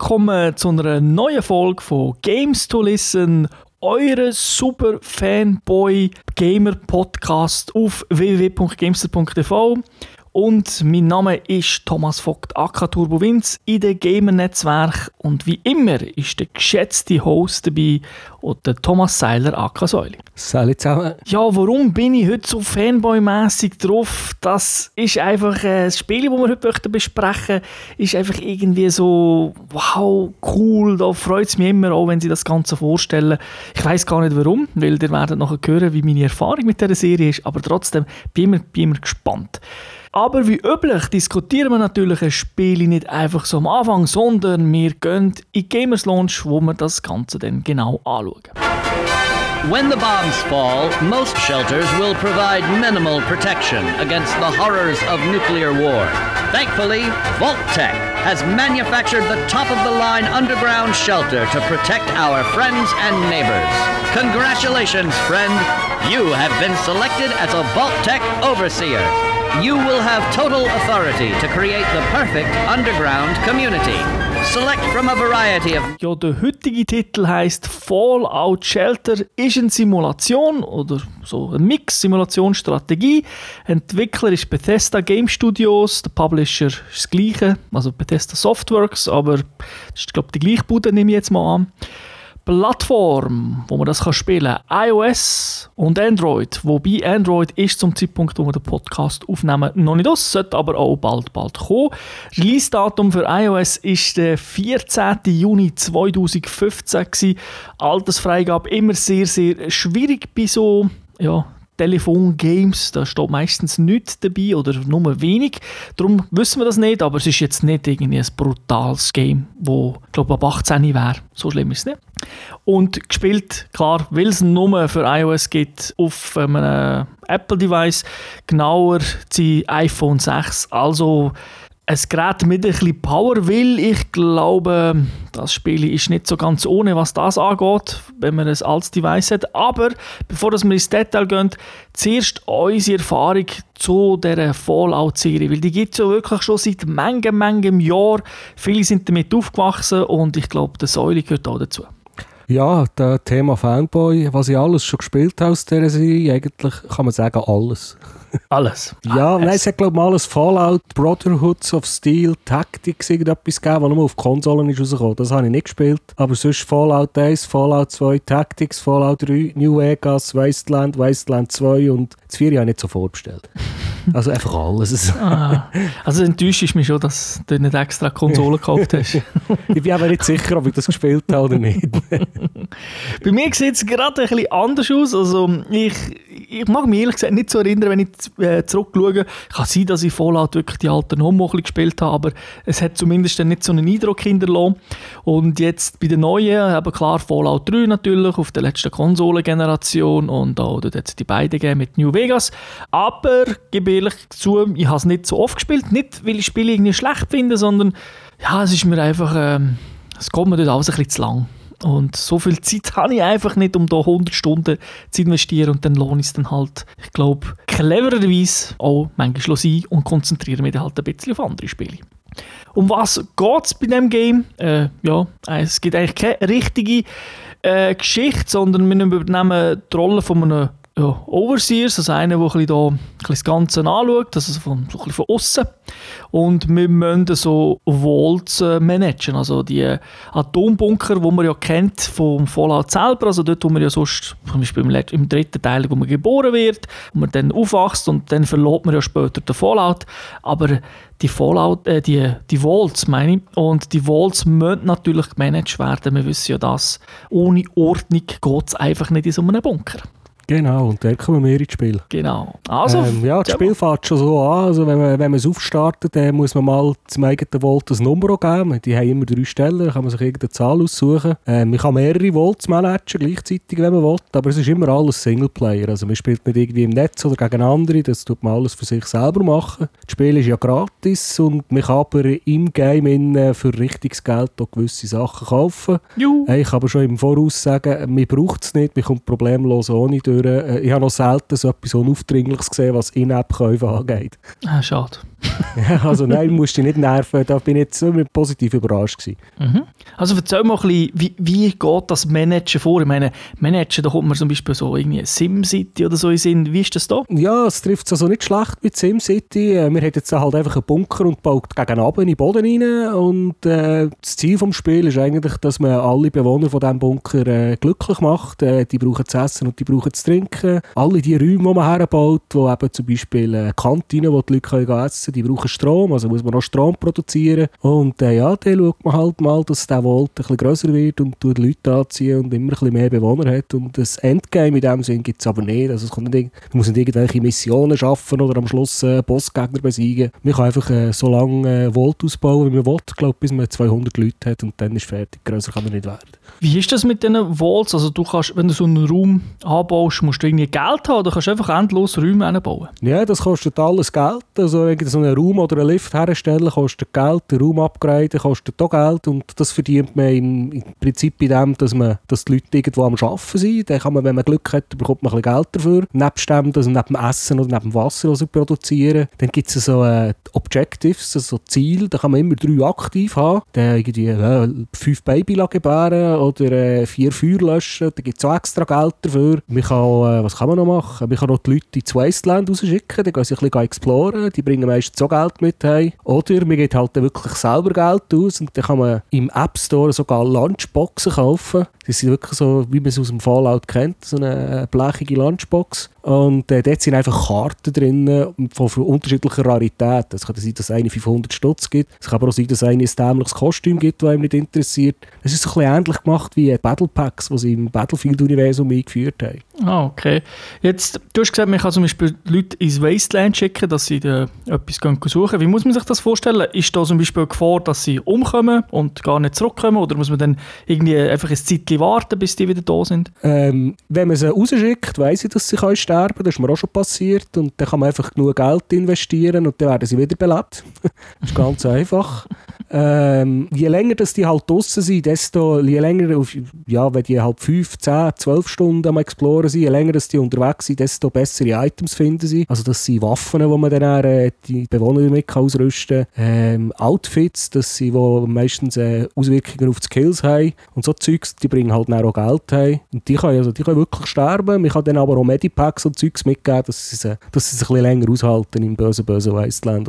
Willkommen zu einer neuen Folge von Games to Listen, eure super Fanboy Gamer Podcast auf www.gamester.tv. Und mein Name ist Thomas Vogt, AK Turbo Winz in dem Gamer-Netzwerk. Und wie immer ist der geschätzte Host dabei und der Thomas Seiler, AK Säuli. Salut zusammen. Ja, warum bin ich heute so Fanboy-mässig drauf? Das ist einfach äh, das Spiel, das wir heute möchten besprechen ist einfach irgendwie so, wow, cool, da freut es mich immer auch, wenn sie das Ganze vorstellen. Ich weiß gar nicht warum, weil ihr werdet nachher hören, wie meine Erfahrung mit dieser Serie ist, aber trotzdem bin ich bin ich gespannt. Aber wie üblich diskutieren wir natürlich ein Spiel nicht einfach so am Anfang, sondern wir gehen in Gamers Launch, wo wir das Ganze dann genau anschauen. When the bombs fall, most shelters will provide minimal protection against the horrors of nuclear war. Thankfully, Vault-Tec has manufactured the top-of-the-line underground shelter to protect our friends and neighbors. Congratulations, friend! You have been selected as a Vault-Tec Overseer. You will have total authority to create the perfect underground community. Select from a variety of Ja, der heutige Titel heißt Fallout Shelter ist eine Simulation oder so ein Mix Simulationsstrategie. Entwickler ist Bethesda Game Studios, der Publisher ist das gleiche, also Bethesda Softworks, aber das ist glaube ich die gleiche Bude, nehme ich jetzt mal an. Plattform, wo man das spielen kann, iOS und Android. Wobei Android ist zum Zeitpunkt, wo wir den Podcast aufnehmen, noch nicht aus, sollte aber auch bald, bald kommen. Release-Datum für iOS ist der 14. Juni 2015 gewesen. Altersfreigabe immer sehr, sehr schwierig bei so, ja, Telefongames, da steht meistens nichts dabei oder nur wenig. Darum wissen wir das nicht, aber es ist jetzt nicht irgendwie ein brutales Game, wo ich glaube ab 18 wäre. So schlimm ist es nicht. Und gespielt, klar, weil es nur für iOS gibt, auf einem Apple-Device, genauer die iPhone 6. Also ein Gerät mit ein bisschen Power will. Ich glaube, das Spiel ist nicht so ganz ohne, was das angeht, wenn man ein altes Device hat. Aber bevor wir ins Detail gehen, zuerst unsere Erfahrung zu dieser Fallout-Serie. Weil die gibt es ja wirklich schon seit manchem, manchem Jahr. Viele sind damit aufgewachsen und ich glaube, der Säule gehört auch dazu. Ja, das Thema Fanboy, was ich alles schon gespielt habe aus dieser Serie, eigentlich kann man sagen, alles. Alles. Ja, Alles. nein, es hat glaube ich mal ein Fallout, Brotherhoods of Steel, Tactics, irgendetwas gegeben, das nur auf Konsolen ist rausgekommen. Das habe ich nicht gespielt. Aber sonst Fallout 1, Fallout 2, Tactics, Fallout 3, New Vegas, Wasteland, Wasteland 2 und das 4 habe ich nicht so vorbestellt. Also einfach alles. Ah, also enttäuscht ist mich schon, dass du nicht extra Konsole gekauft hast. ich bin aber nicht sicher, ob ich das gespielt habe oder nicht. Bei mir sieht es gerade ein bisschen anders aus. Also ich, ich mag mich ehrlich gesagt nicht so erinnern, wenn ich äh, zurückschaue. Kann sein, dass ich Fallout wirklich die alten Homo gespielt habe, aber es hat zumindest nicht so einen Eindruck hinterlassen. Und jetzt bei den neuen, aber klar Fallout 3 natürlich, auf der letzten Konsolengeneration und auch dort hat die beiden gegeben mit New Vegas. Aber, gebe ehrlich zu, ich habe es nicht so oft gespielt. Nicht, weil ich Spiele irgendwie schlecht finde, sondern ja, es ist mir einfach, ähm, es kommt mir dort alles ein bisschen zu lang. Und so viel Zeit habe ich einfach nicht, um da 100 Stunden zu investieren und dann lohne ich es dann halt, ich glaube, clevererweise auch manchmal sein und konzentriere mich dann halt ein bisschen auf andere Spiele. Um was geht es bei diesem Game? Äh, ja, es gibt eigentlich keine richtige äh, Geschichte, sondern wir übernehmen die Rolle von einem ja, Overseers, also einer, der ein da, das Ganze anschaut, also von, so von außen. Und wir müssen so Vaults äh, managen, also die Atombunker, die man ja kennt vom Fallout selber, also dort, wo man ja sonst, zum Beispiel im, im dritten Teil, wo man geboren wird, wo man dann aufwachst und dann verlobt man ja später den Fallout, aber die Fallout, äh, die, die Vaults meine ich, und die Vaults müssen natürlich gemanagt werden, wir wissen ja das, ohne Ordnung geht es einfach nicht in so einem Bunker. Genau, und dann kommen wir ins Spiel. Genau. Also, ähm, ja, das Spiel fängt schon so an. Also, wenn man, wenn man es aufstartet, dann muss man mal zum eigenen Volt ein Nummer geben. Die haben immer drei Stellen, da kann man sich irgendeine Zahl aussuchen. Ähm, man kann mehrere Volts managen gleichzeitig, wenn man will, aber es ist immer alles Singleplayer. Also man spielt nicht irgendwie im Netz oder gegen andere, das tut man alles für sich selber machen. Das Spiel ist ja gratis und man kann aber im Game für richtiges Geld auch gewisse Sachen kaufen. Juhu. Ich kann aber schon im Voraus sagen, man braucht es nicht, man kommt problemlos ohne durch. Ich habe noch selten so etwas Unaufdringliches gesehen, was In-App-Käufe angeht. Ah, schade. also nein, musst dich nicht nerven. Da bin ich jetzt so positiv überrascht gewesen. Mhm. Also erzähl mal ein bisschen, wie, wie geht das Managen vor? Ich meine, Managen, da kommt man zum Beispiel so irgendwie SimCity oder so in Sinn. Wie ist das da? Ja, es trifft es also nicht schlecht mit SimCity. Äh, wir haben jetzt halt einfach einen Bunker und baut gegen oben in den Boden rein. Und äh, das Ziel des Spiels ist eigentlich, dass man alle Bewohner von diesem Bunker äh, glücklich macht. Äh, die brauchen zu essen und die brauchen zu trinken. Alle die Räume, die man herbaut, wo eben zum Beispiel äh, Kantinen, wo die Leute können essen können, die brauchen Strom, also muss man noch Strom produzieren. Und äh, ja, dann schaut man halt mal, dass der Volt ein bisschen grösser wird und tut Leute anziehen und immer ein bisschen mehr Bewohner hat. Und das Endgame in dem Sinn gibt es aber nicht. Also es kommt nicht, man muss nicht irgendwelche Missionen schaffen oder am Schluss äh, Bossgegner besiegen. Man kann einfach äh, so lange äh, Volt ausbauen, wie man will, glaube bis man 200 Leute hat und dann ist fertig. Grösser kann man nicht werden. Wie ist das mit diesen Volts? Also du kannst, wenn du so einen Raum anbaust, musst du irgendwie Geld haben oder kannst du einfach endlos Räume anbauen? Ja, das kostet alles Geld. Also wenn du so einen Raum oder einen Lift herstellen, kostet Geld, den Raum upgraden kostet auch Geld und das verdient man im, im Prinzip bei dem, dass, man, dass die Leute irgendwo am Arbeiten sind. Dann kann man, wenn man Glück hat, bekommt man ein bisschen Geld dafür. Nebst dem, also neben dem Essen oder neben dem Wasser, was sie produzieren. Dann gibt es so äh, Objectives, also Ziele, da kann man immer drei aktiv haben. Dann irgendwie äh, fünf Baby gebären oder äh, vier Feuer löschen. Da gibt es auch extra Geld dafür. Man kann, äh, was kann man noch machen? Man kann auch die Leute ins Wasteland rausschicken, die gehen sich ein bisschen exploren, die bringen meistens so Geld mit heim. Oder man geht halt wirklich selber Geld aus und dann kann man im App Store sogar Lunchboxen kaufen. Das sind wirklich so, wie man es aus dem Fallout kennt, so eine blechige Lunchbox. Und äh, dort sind einfach Karten drin von, von unterschiedlicher Rarität. Es kann sein, dass es eine 500 Stutz gibt. Es kann aber auch sein, dass es ein dämliches Kostüm gibt, das einem nicht interessiert. Es ist so ein bisschen ähnlich gemacht wie Battle Packs, die sie im Battlefield-Universum eingeführt haben. Ah, okay. Jetzt, du hast gesagt, man kann zum Beispiel Leute ins Wasteland schicken, dass sie da etwas gehen suchen. Wie muss man sich das vorstellen? Ist da zum Beispiel eine Gefahr, dass sie umkommen und gar nicht zurückkommen? Oder muss man dann irgendwie einfach ein Zeitchen warten, bis die wieder da sind? Ähm, wenn man sie rausschickt, weiss ich, dass sie sterben können. Das ist mir auch schon passiert. Und dann kann man einfach genug Geld investieren und dann werden sie wieder belebt. das ist ganz einfach. Ähm, je länger dass die halt draußen sind, desto je länger, ja, wenn die halt 5, 10, 12 Stunden am Exploren sind, je länger dass die unterwegs sind, desto bessere Items finden sie. Also das sind Waffen, die man dann äh, die Bewohner damit ausrüsten kann. Ähm, Outfits, das sind, wo meistens äh, Auswirkungen auf die Skills haben. Und so Zeugs, die bringen halt dann auch Geld heim. Und die können, also, die können wirklich sterben. Man kann dann aber auch Medipacks und Zeugs mitgeben, dass sie, dass sie sich ein bisschen länger aushalten im bösen, bösen Wasteland.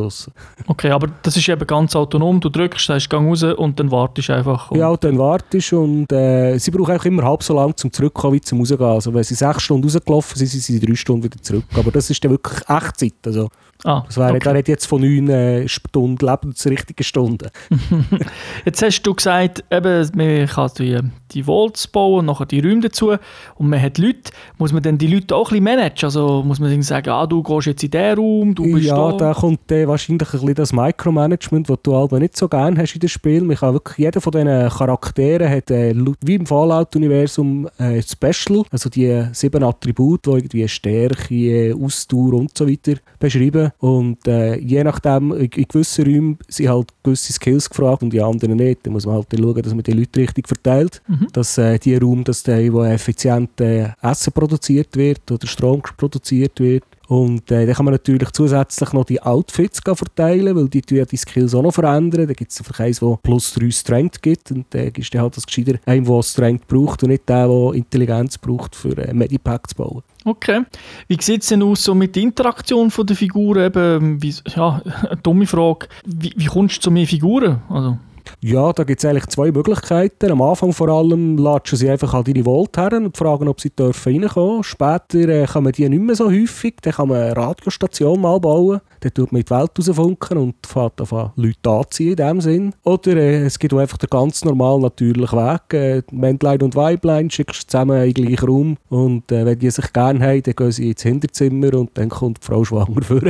Okay, aber das ist eben ganz autonom. Du drückst, sagst, gang raus und dann wartest einfach. Ja, dann wartest und äh, sie brauchen auch immer halb so lange zum Zurückkommen wie zum Rausgehen. Also wenn sie sechs Stunden rausgelaufen sind, sind sie drei Stunden wieder zurück. Aber das ist dann wirklich Echtzeit. Also, ah, das wäre, okay. da jetzt von neun äh, Stunden lebensrichtige Stunden. jetzt hast du gesagt, eben, man kann die, die Volts bauen, nachher die Räume dazu und man hat Leute. Muss man dann die Leute auch ein bisschen managen? Also muss man sagen, ah, du gehst jetzt in diesen Raum, du bist ja, da. da kommt äh, wahrscheinlich ein bisschen das Micromanagement, das du aber nicht so gerne hast in dem Spiel. Man kann wirklich, jeder von diesen Charakteren hat äh, wie im Fallout-Universum äh, Special, also die sieben Attribute, die irgendwie Stärke, Ausdauer und so weiter beschreiben. Und äh, je nachdem, in, in gewissen Räumen sind halt gewisse Skills gefragt und die anderen nicht. Da muss man halt schauen, dass man die Leute richtig verteilt. Mhm. Dass äh, die Raum, dass der, wo effizient äh, Essen produziert wird oder Strom produziert wird, und äh, dann kann man natürlich zusätzlich noch die Outfits verteilen, weil die ja die Skills auch noch verändern. Da gibt es einfach eins, das plus 3 Strength gibt. Und dann ist dann halt das gescheiter ein, der Strength braucht und nicht der, der Intelligenz braucht, für äh, Medipack zu bauen. Okay. Wie sieht es denn aus so mit der Interaktion der Figuren? Eben, wie, ja, eine dumme Frage. Wie, wie kommst du zu mehr Figuren? Also ja, da gibt es eigentlich zwei Möglichkeiten. Am Anfang vor allem latschen sie einfach an deine Vault her und fragen, ob sie dürfen reinkommen. Später äh, kann man die nicht mehr so häufig. Dann kann man eine Radiostation mal bauen. Dann tut man in die Welt rausfunken und fährt an Leute anziehen in dem Sinn. Oder äh, es gibt auch einfach den ganz normalen natürlichen Weg. Äh, Männlein und Weiblein schickst du zusammen in den gleichen Raum und äh, wenn die sich gerne haben, dann gehen sie ins Hinterzimmer und dann kommt die Frau schwanger vor.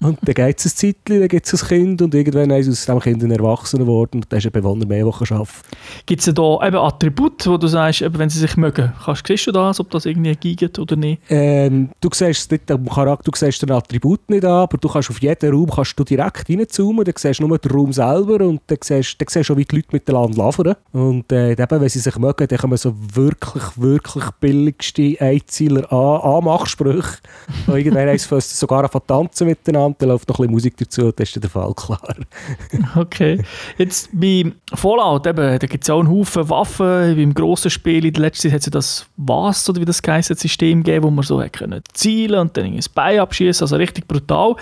und dann geht es ein Zeitchen, dann gibt es ein Kind und irgendwann ist aus diesem Kind ein Erwachsener geworden und dann ist Bewohner mehr, die arbeiten Gibt es da eben Attribute, wo du sagst, eben, wenn sie sich mögen? Kannst, siehst du das, ob das irgendwie geht oder nicht? Ähm, du siehst nicht am Charakter, du siehst den Attribut nicht an, aber du kannst auf jeden Raum kannst du direkt reinzoomen, dann siehst du nur den Raum selber und dann siehst, dann siehst du auch, wie die Leute miteinander labern. Und äh, eben, wenn sie sich mögen, dann kommen so wirklich, wirklich billigste Einzieler an Anmachsprüche. Und irgendwann heisst es sogar von tanzen miteinander, dann läuft noch ein bisschen Musik dazu, das ist der Fall, klar. okay. Jetzt bei Fallout, eben, da gibt es auch einen Haufen Waffen, wie im grossen Spiel, in der letzten Zeit hat es ja das WAS, oder wie das heisst, System gegeben, wo man so können zielen und dann ein Bein abschießen, also richtig brutal.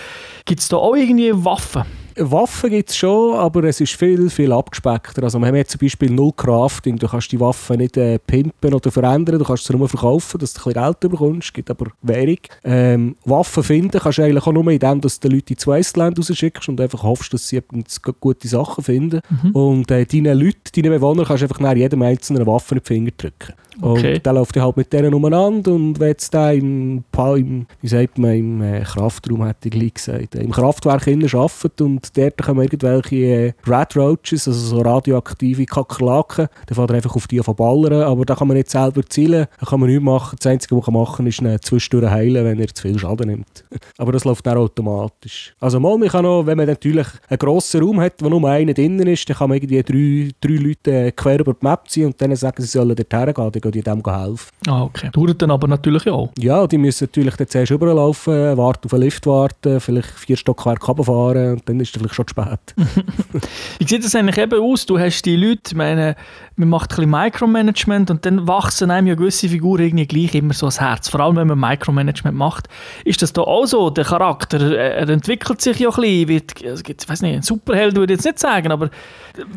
Gibt es da auch irgendwie Waffen? Waffen gibt es schon, aber es ist viel, viel abgespeckter. Also wir haben jetzt zum Beispiel null Crafting. Du kannst die Waffen nicht äh, pimpen oder verändern, du kannst sie nur verkaufen, dass du ein bisschen Geld bekommst. Es gibt aber Währung. Ähm, Waffen finden kannst du eigentlich auch nur indem du die Leute ins Wasteland rausschickst und einfach hoffst, dass sie gute Sachen finden. Mhm. Und äh, deine Leute, deine Bewohner, kannst du einfach nach jedem einzelnen Waffe in die Finger drücken. Okay. Und dann läuft er halt mit denen umeinander und wenn jetzt da im, im, wie sagt man, im äh, Kraftraum, hätte ich gleich gesagt, im Kraftwerk innen arbeitet und dort kommen irgendwelche äh, Red Roaches, also so radioaktive Kakerlaken, dann fährt er einfach auf die ballern, aber da kann man nicht selber zielen, da kann man nichts machen, das Einzige, was man machen kann, ist eine zwischendurch heilen, wenn er zu viel Schaden nimmt. aber das läuft dann automatisch. Also mal, man kann auch, wenn man natürlich einen grossen Raum hat, wo nur einer drinnen ist, dann kann man irgendwie drei, drei Leute äh, quer über die Map ziehen und dann sagen, sie sollen dort hergehen, die dem helfen. Ah, okay. Dauert dann aber natürlich auch. Ja, die müssen natürlich dann zuerst überlaufen, warten auf einen Lift warten, vielleicht vier Stockwerke runterfahren und dann ist es vielleicht schon zu spät. Wie sieht das eigentlich eben aus? Du hast die Leute, meine, man macht ein bisschen Micromanagement und dann wachsen einem ja gewisse Figuren irgendwie gleich immer so ans Herz. Vor allem, wenn man Micromanagement macht. Ist das da auch so, der Charakter? Er entwickelt sich ja ein bisschen, wird, also, ich weiß nicht, ein Superheld würde ich jetzt nicht sagen, aber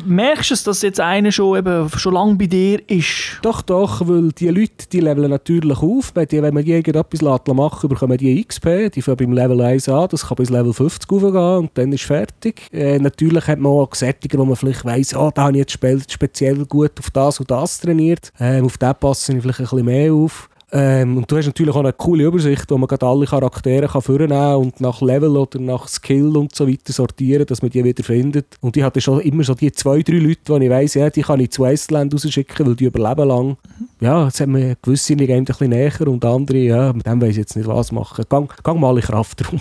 merkst du, dass jetzt einer schon, eben, schon lange bei dir ist? Doch, doch, weil die Leute, die leveln natürlich auf. Wenn, man irgendetwas machen bekommen die XP, die fangen beim Level 1 an, das kann bis Level 50 aufgehen und dann ist fertig. Äh, natürlich hat man auch Gesättiger, wo man vielleicht weiss, oh, da habe ich jetzt speziell gut auf das und das trainiert. Ähm, auf den passe ich vielleicht ein bisschen mehr auf. Ähm, und du hast natürlich auch eine coole Übersicht, wo man gerade alle Charaktere kann vornehmen und nach Level oder nach Skill und so weiter sortieren, dass man die wieder findet. Und ich hatte schon immer so die zwei, drei Leute, die ich weiss, ja, die kann ich zu Iceland rausschicken, weil die überleben lang. Ja, jetzt haben wir gewisse Game ein bisschen näher und andere, ja, mit dem weiss ich jetzt nicht was machen. Gang, gang mal in Kraft drum.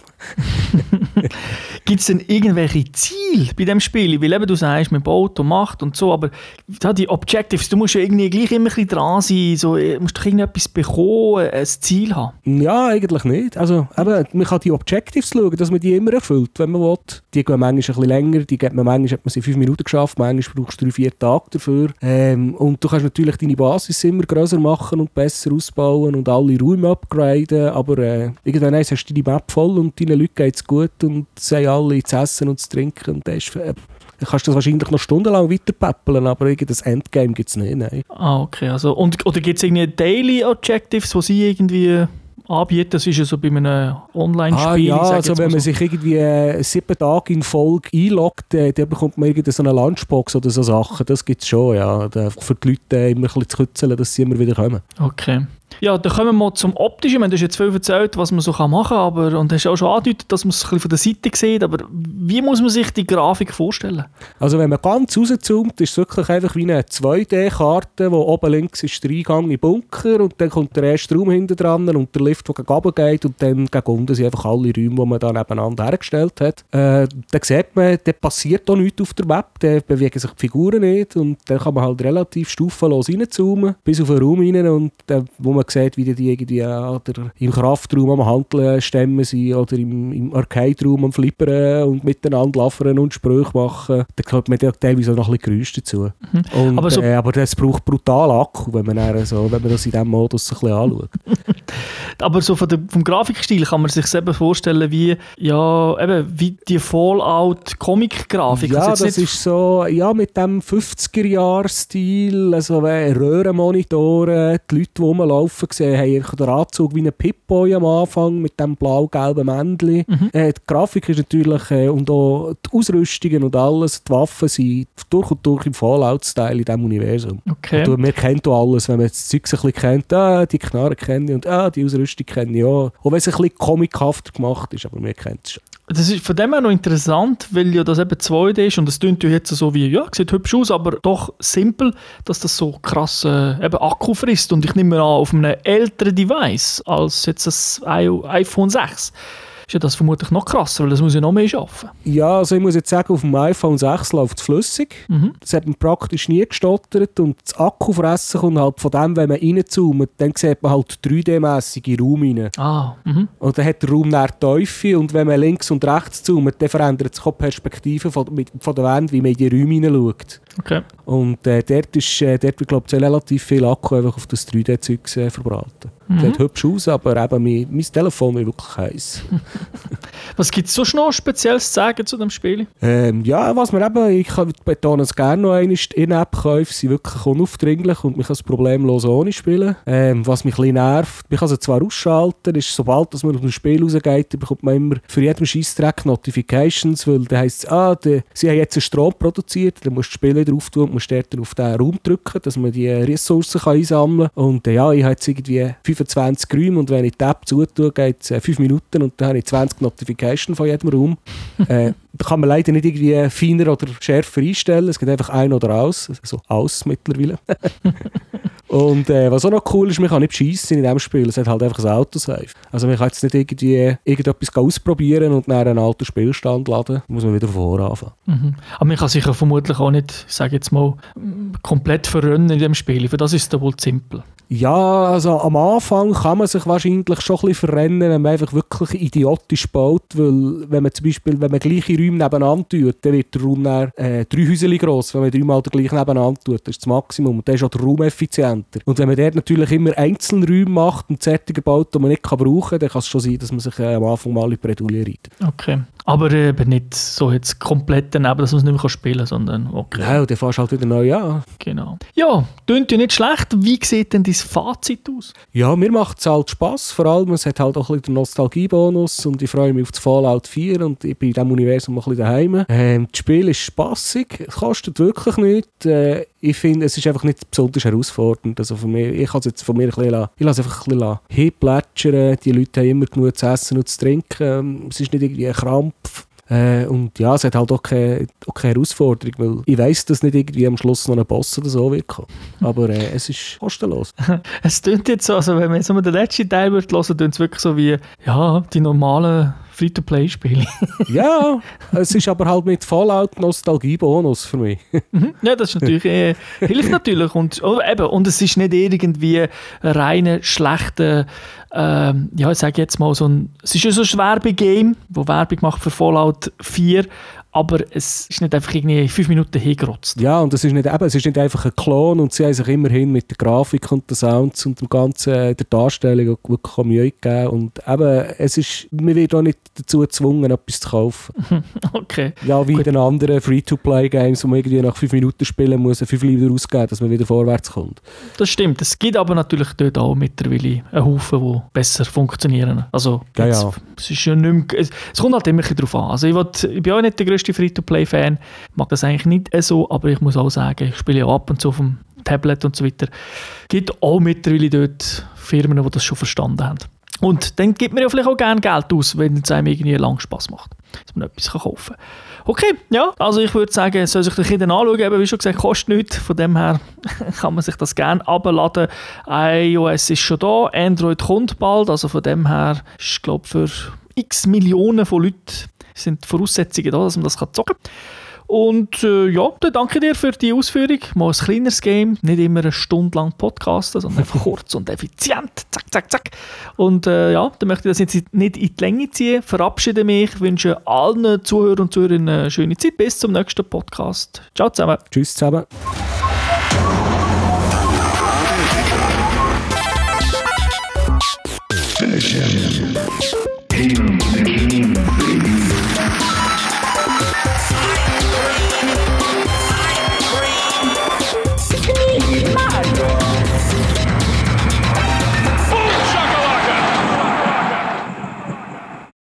Gibt es denn irgendwelche Ziele bei dem Spiel? Weil eben du sagst, man baut und macht und so, aber die Objectives, du musst ja irgendwie gleich immer ein bisschen dran sein, so, äh, musst doch irgendetwas bekommen, ein Ziel haben. Ja, eigentlich nicht. Also eben, man kann die Objectives schauen, dass man die immer erfüllt, wenn man will. Die gehen manchmal ein bisschen länger, die geht man manchmal, hat man sie fünf Minuten geschafft, manchmal brauchst du drei, vier Tage dafür. Ähm, und du kannst natürlich deine Basis immer größer machen und besser ausbauen und alle Räume upgraden, aber äh, irgendwann hast du deine Map voll und deinen Leuten geht es gut und sie alle zu essen und zu trinken und das ist, äh, dann kannst du das wahrscheinlich noch stundenlang weiterpäppeln, aber irgendein Endgame gibt es nicht, nein. Ah, okay. Also, und, oder gibt es irgendwie Daily Objectives, die sie irgendwie anbieten. Das ist ja so bei einem Online-Spiel. Ah, ja, also wenn man so. sich irgendwie äh, sieben Tage in Folge einloggt, äh, dann bekommt man irgendwie so eine Lunchbox oder so Sachen. Das gibt es schon, ja. Für die Leute äh, immer ein bisschen zu kützeln, dass sie immer wieder kommen. Okay. Ja, dann kommen wir zum Optischen. Du hast jetzt viel erzählt, was man so machen kann, aber, und hast auch schon angedeutet, dass man es ein von der Seite sieht, aber wie muss man sich die Grafik vorstellen? Also wenn man ganz rauszoomt, ist es wirklich einfach wie eine 2D-Karte, wo oben links ist der Eingang in Bunker und dann kommt der erste Raum hinten dran und der Lift, der gegen oben geht und dann gegen unten sind einfach alle Räume, die man da nebeneinander hergestellt hat. Äh, dann sieht man, da passiert auch nichts auf der Map, da bewegen sich die Figuren nicht und dann kann man halt relativ stufenlos reinzoomen, bis auf den Raum rein und dann, wo man sieht, wie die irgendwie oder im Kraftraum am Handeln stemmen sind oder im, im Arcade-Raum am Flippern und miteinander laufen und Sprüche machen. Da gehört man teilweise auch noch ein bisschen Geräusch dazu. Mhm. Und, aber, so äh, aber das braucht brutal Akku, wenn man, so, wenn man das in diesem Modus ein bisschen anschaut. aber so von der, vom Grafikstil kann man sich selber vorstellen, wie, ja, eben, wie die Fallout-Comic-Grafik. Ja, also das ist so, ja, mit dem 50er-Jahr-Stil, also Röhrenmonitoren, die Leute, die rumlaufen, rumlaufen gesehen, haben den Anzug wie ein Pip-Boy am Anfang mit dem blau-gelben Männchen. Äh, die Grafik ist natürlich äh, und auch die Ausrüstungen und alles, die Waffen sind durch und durch im Fallout-Style in diesem Universum. Okay. Und man kennt auch alles, wenn man das Zeug ein bisschen kennt, ah, die Knarre kenne ich und ah, die Ausrüstung kenne ich auch. Auch wenn es ein bisschen comichaft gemacht ist, aber man kennt es schon. Das ist von dem her noch interessant, weil ja das eben 2D ist und es klingt ja jetzt so wie, ja, sieht hübsch aus, aber doch simpel, dass das so krass äh, eben Akku frisst. Und ich nehme an, auf einem älteren Device als jetzt das iPhone 6 ist ja das vermutlich noch krasser, weil das muss ja noch mehr schaffen. Ja, also ich muss jetzt sagen, auf dem iPhone 6 läuft es flüssig. Mhm. Das hat man praktisch nie gestottert und das Akkufressen kommt halt von dem, wenn man reinzoomt, dann sieht man halt 3D-mässig in den Raum rein. Ah, mhm. Und dann hat der Raum näher Teufel und wenn man links und rechts zoomt, dann verändert sich auch die Perspektive von, von der Wand, wie man in die Räume hineinschaut. Okay. Und äh, dort, ist, äh, dort wird, glaube ich, relativ viel Akku einfach auf das 3D-Zeug äh, verbraten. Mhm. Sieht hübsch aus, aber eben mein, mein Telefon wird wirklich heiß. Was gibt es sonst noch Spezielles zu sagen zu dem Spiel? ähm, ja, was man eben, ich betone es gerne noch einmal, die In-App-Käufe sind wirklich unaufdringlich und man kann es problemlos ohne spielen. Ähm, was mich ein bisschen nervt, man kann sie zwar ausschalten, ist, sobald dass man aus dem Spiel rausgeht, bekommt man immer für jeden Scheissdreck Notifications, weil dann heisst es, ah, der, sie haben jetzt einen Strom produziert, dann musst du das Spiel wieder auftun und dort dann auf den Raum drücken, dass man die Ressourcen kann einsammeln kann. Und äh, ja, ich habe jetzt irgendwie 25 Räume und wenn ich die App zutue, geht es äh, 5 Minuten und dann habe ich 20 Notifications von jedem Raum. äh, kann man leider nicht irgendwie feiner oder schärfer einstellen, es geht einfach ein oder aus, also aus mittlerweile. Und äh, was auch noch cool ist, man kann nicht schiessen in diesem Spiel. Es hat halt einfach ein Autosave. Also man kann jetzt nicht irgendwie irgendetwas ausprobieren und dann einen alten Spielstand laden. Da muss man wieder vorne anfangen. Mhm. Aber man kann sich ja vermutlich auch nicht, ich sage jetzt mal, komplett verrennen in dem Spiel. Für das ist es wohl simpel. Ja, also am Anfang kann man sich wahrscheinlich schon ein bisschen verrennen, wenn man einfach wirklich idiotisch baut, weil wenn man zum Beispiel, wenn man gleiche Räume nebeneinander tut, dann wird der Raum dann, äh, drei Häuser gross, wenn man dreimal den gleichen nebeneinander tut, das ist das Maximum und dann ist auch der Raum effizienter. Und wenn man dort natürlich immer einzelne Räume macht und Sättige baut, die man nicht kann brauchen kann, dann kann es schon sein, dass man sich äh, am Anfang mal in die Bredouille reitet. Okay. Aber eben nicht so jetzt komplett daneben, dass man es nicht mehr spielen kann, sondern okay. Ja, und dann fährst du halt wieder neu an. Genau. Ja, klingt ja nicht schlecht. Wie sieht denn dein Fazit aus? Ja, mir macht es halt Spass. Vor allem, es hat halt auch ein bisschen den Nostalgiebonus und ich freue mich auf das Fallout 4 und ich bin in diesem Universum ein bisschen daheim. Ähm, das Spiel ist spassig, es kostet wirklich nichts. Äh, ich finde, es ist einfach nicht besonders herausfordernd. Also von mir, ich kann es jetzt von mir ein bisschen, la- ich lasse einfach ein bisschen hinplätschern. Die Leute haben immer genug zu essen und zu trinken. Ähm, Es ist nicht irgendwie ein Krampf. Äh, und ja, es hat halt auch keine, auch keine Herausforderung, weil ich weiss, dass nicht irgendwie am Schluss noch ein Boss oder so wird kommen. Aber äh, es ist kostenlos. Es klingt jetzt so, also wenn man jetzt nur den letzten Teil hören würde, klingt es wirklich so wie, ja, die normalen Free-to-Play-Spiele. ja, es ist aber halt mit Fallout Nostalgie-Bonus für mich. Mhm. ja, das ist natürlich, äh, hilft natürlich. Und, oh, eben, und es ist nicht irgendwie ein reiner, schlechter, ähm, ja, ich sage jetzt mal so ein, es ist ja so ein Werbegame, wo Werbung macht für Fallout 4, aber es ist nicht einfach irgendwie fünf Minuten hingerotzt. Ja, und es ist nicht, eben, es ist nicht einfach ein Klon und sie haben sich immerhin mit der Grafik und den Sounds und dem ganzen, äh, der Darstellung wirklich Mühe gegeben. Und eben, es ist, man wird auch nicht dazu gezwungen, etwas zu kaufen. Okay. Ja, wie in Gut. den anderen Free-to-Play-Games, wo man irgendwie nach fünf Minuten spielen muss, fünf Lieber ausgeben, dass man wieder vorwärts kommt. Das stimmt. Es gibt aber natürlich dort auch mittlerweile einen Haufen, die besser funktionieren. Also, Ja, ja. Es, ist ja nicht mehr, es, es kommt halt immer ein bisschen drauf an. Also, ich, will, ich bin auch nicht der grösste Free-to-Play-Fan, mag das eigentlich nicht so, aber ich muss auch sagen, ich spiele ja ab und zu auf dem Tablet und so weiter. Es gibt auch mittlerweile dort Firmen, die das schon verstanden haben. Und dann gibt man ja vielleicht auch gerne Geld aus, wenn es einem irgendwie lang Spaß macht, dass man etwas kaufen kann. Okay, ja, also ich würde sagen, soll sich der Kinder anschauen, eben, wie schon gesagt, kostet nichts, von dem her kann man sich das gerne abladen. iOS ist schon da, Android kommt bald, also von dem her ist, glaube für x Millionen von Leuten sind die Voraussetzungen da, dass man das zocken kann. Und äh, ja, dann danke dir für die Ausführung. Mal ein kleineres Game, nicht immer eine Stunde lang podcasten, sondern einfach kurz und effizient. Zack, zack, zack. Und äh, ja, dann möchte ich das jetzt nicht in die Länge ziehen. Verabschiede mich, wünsche allen Zuhörern und Zuhörerinnen eine schöne Zeit. Bis zum nächsten Podcast. Ciao zusammen. Tschüss zusammen.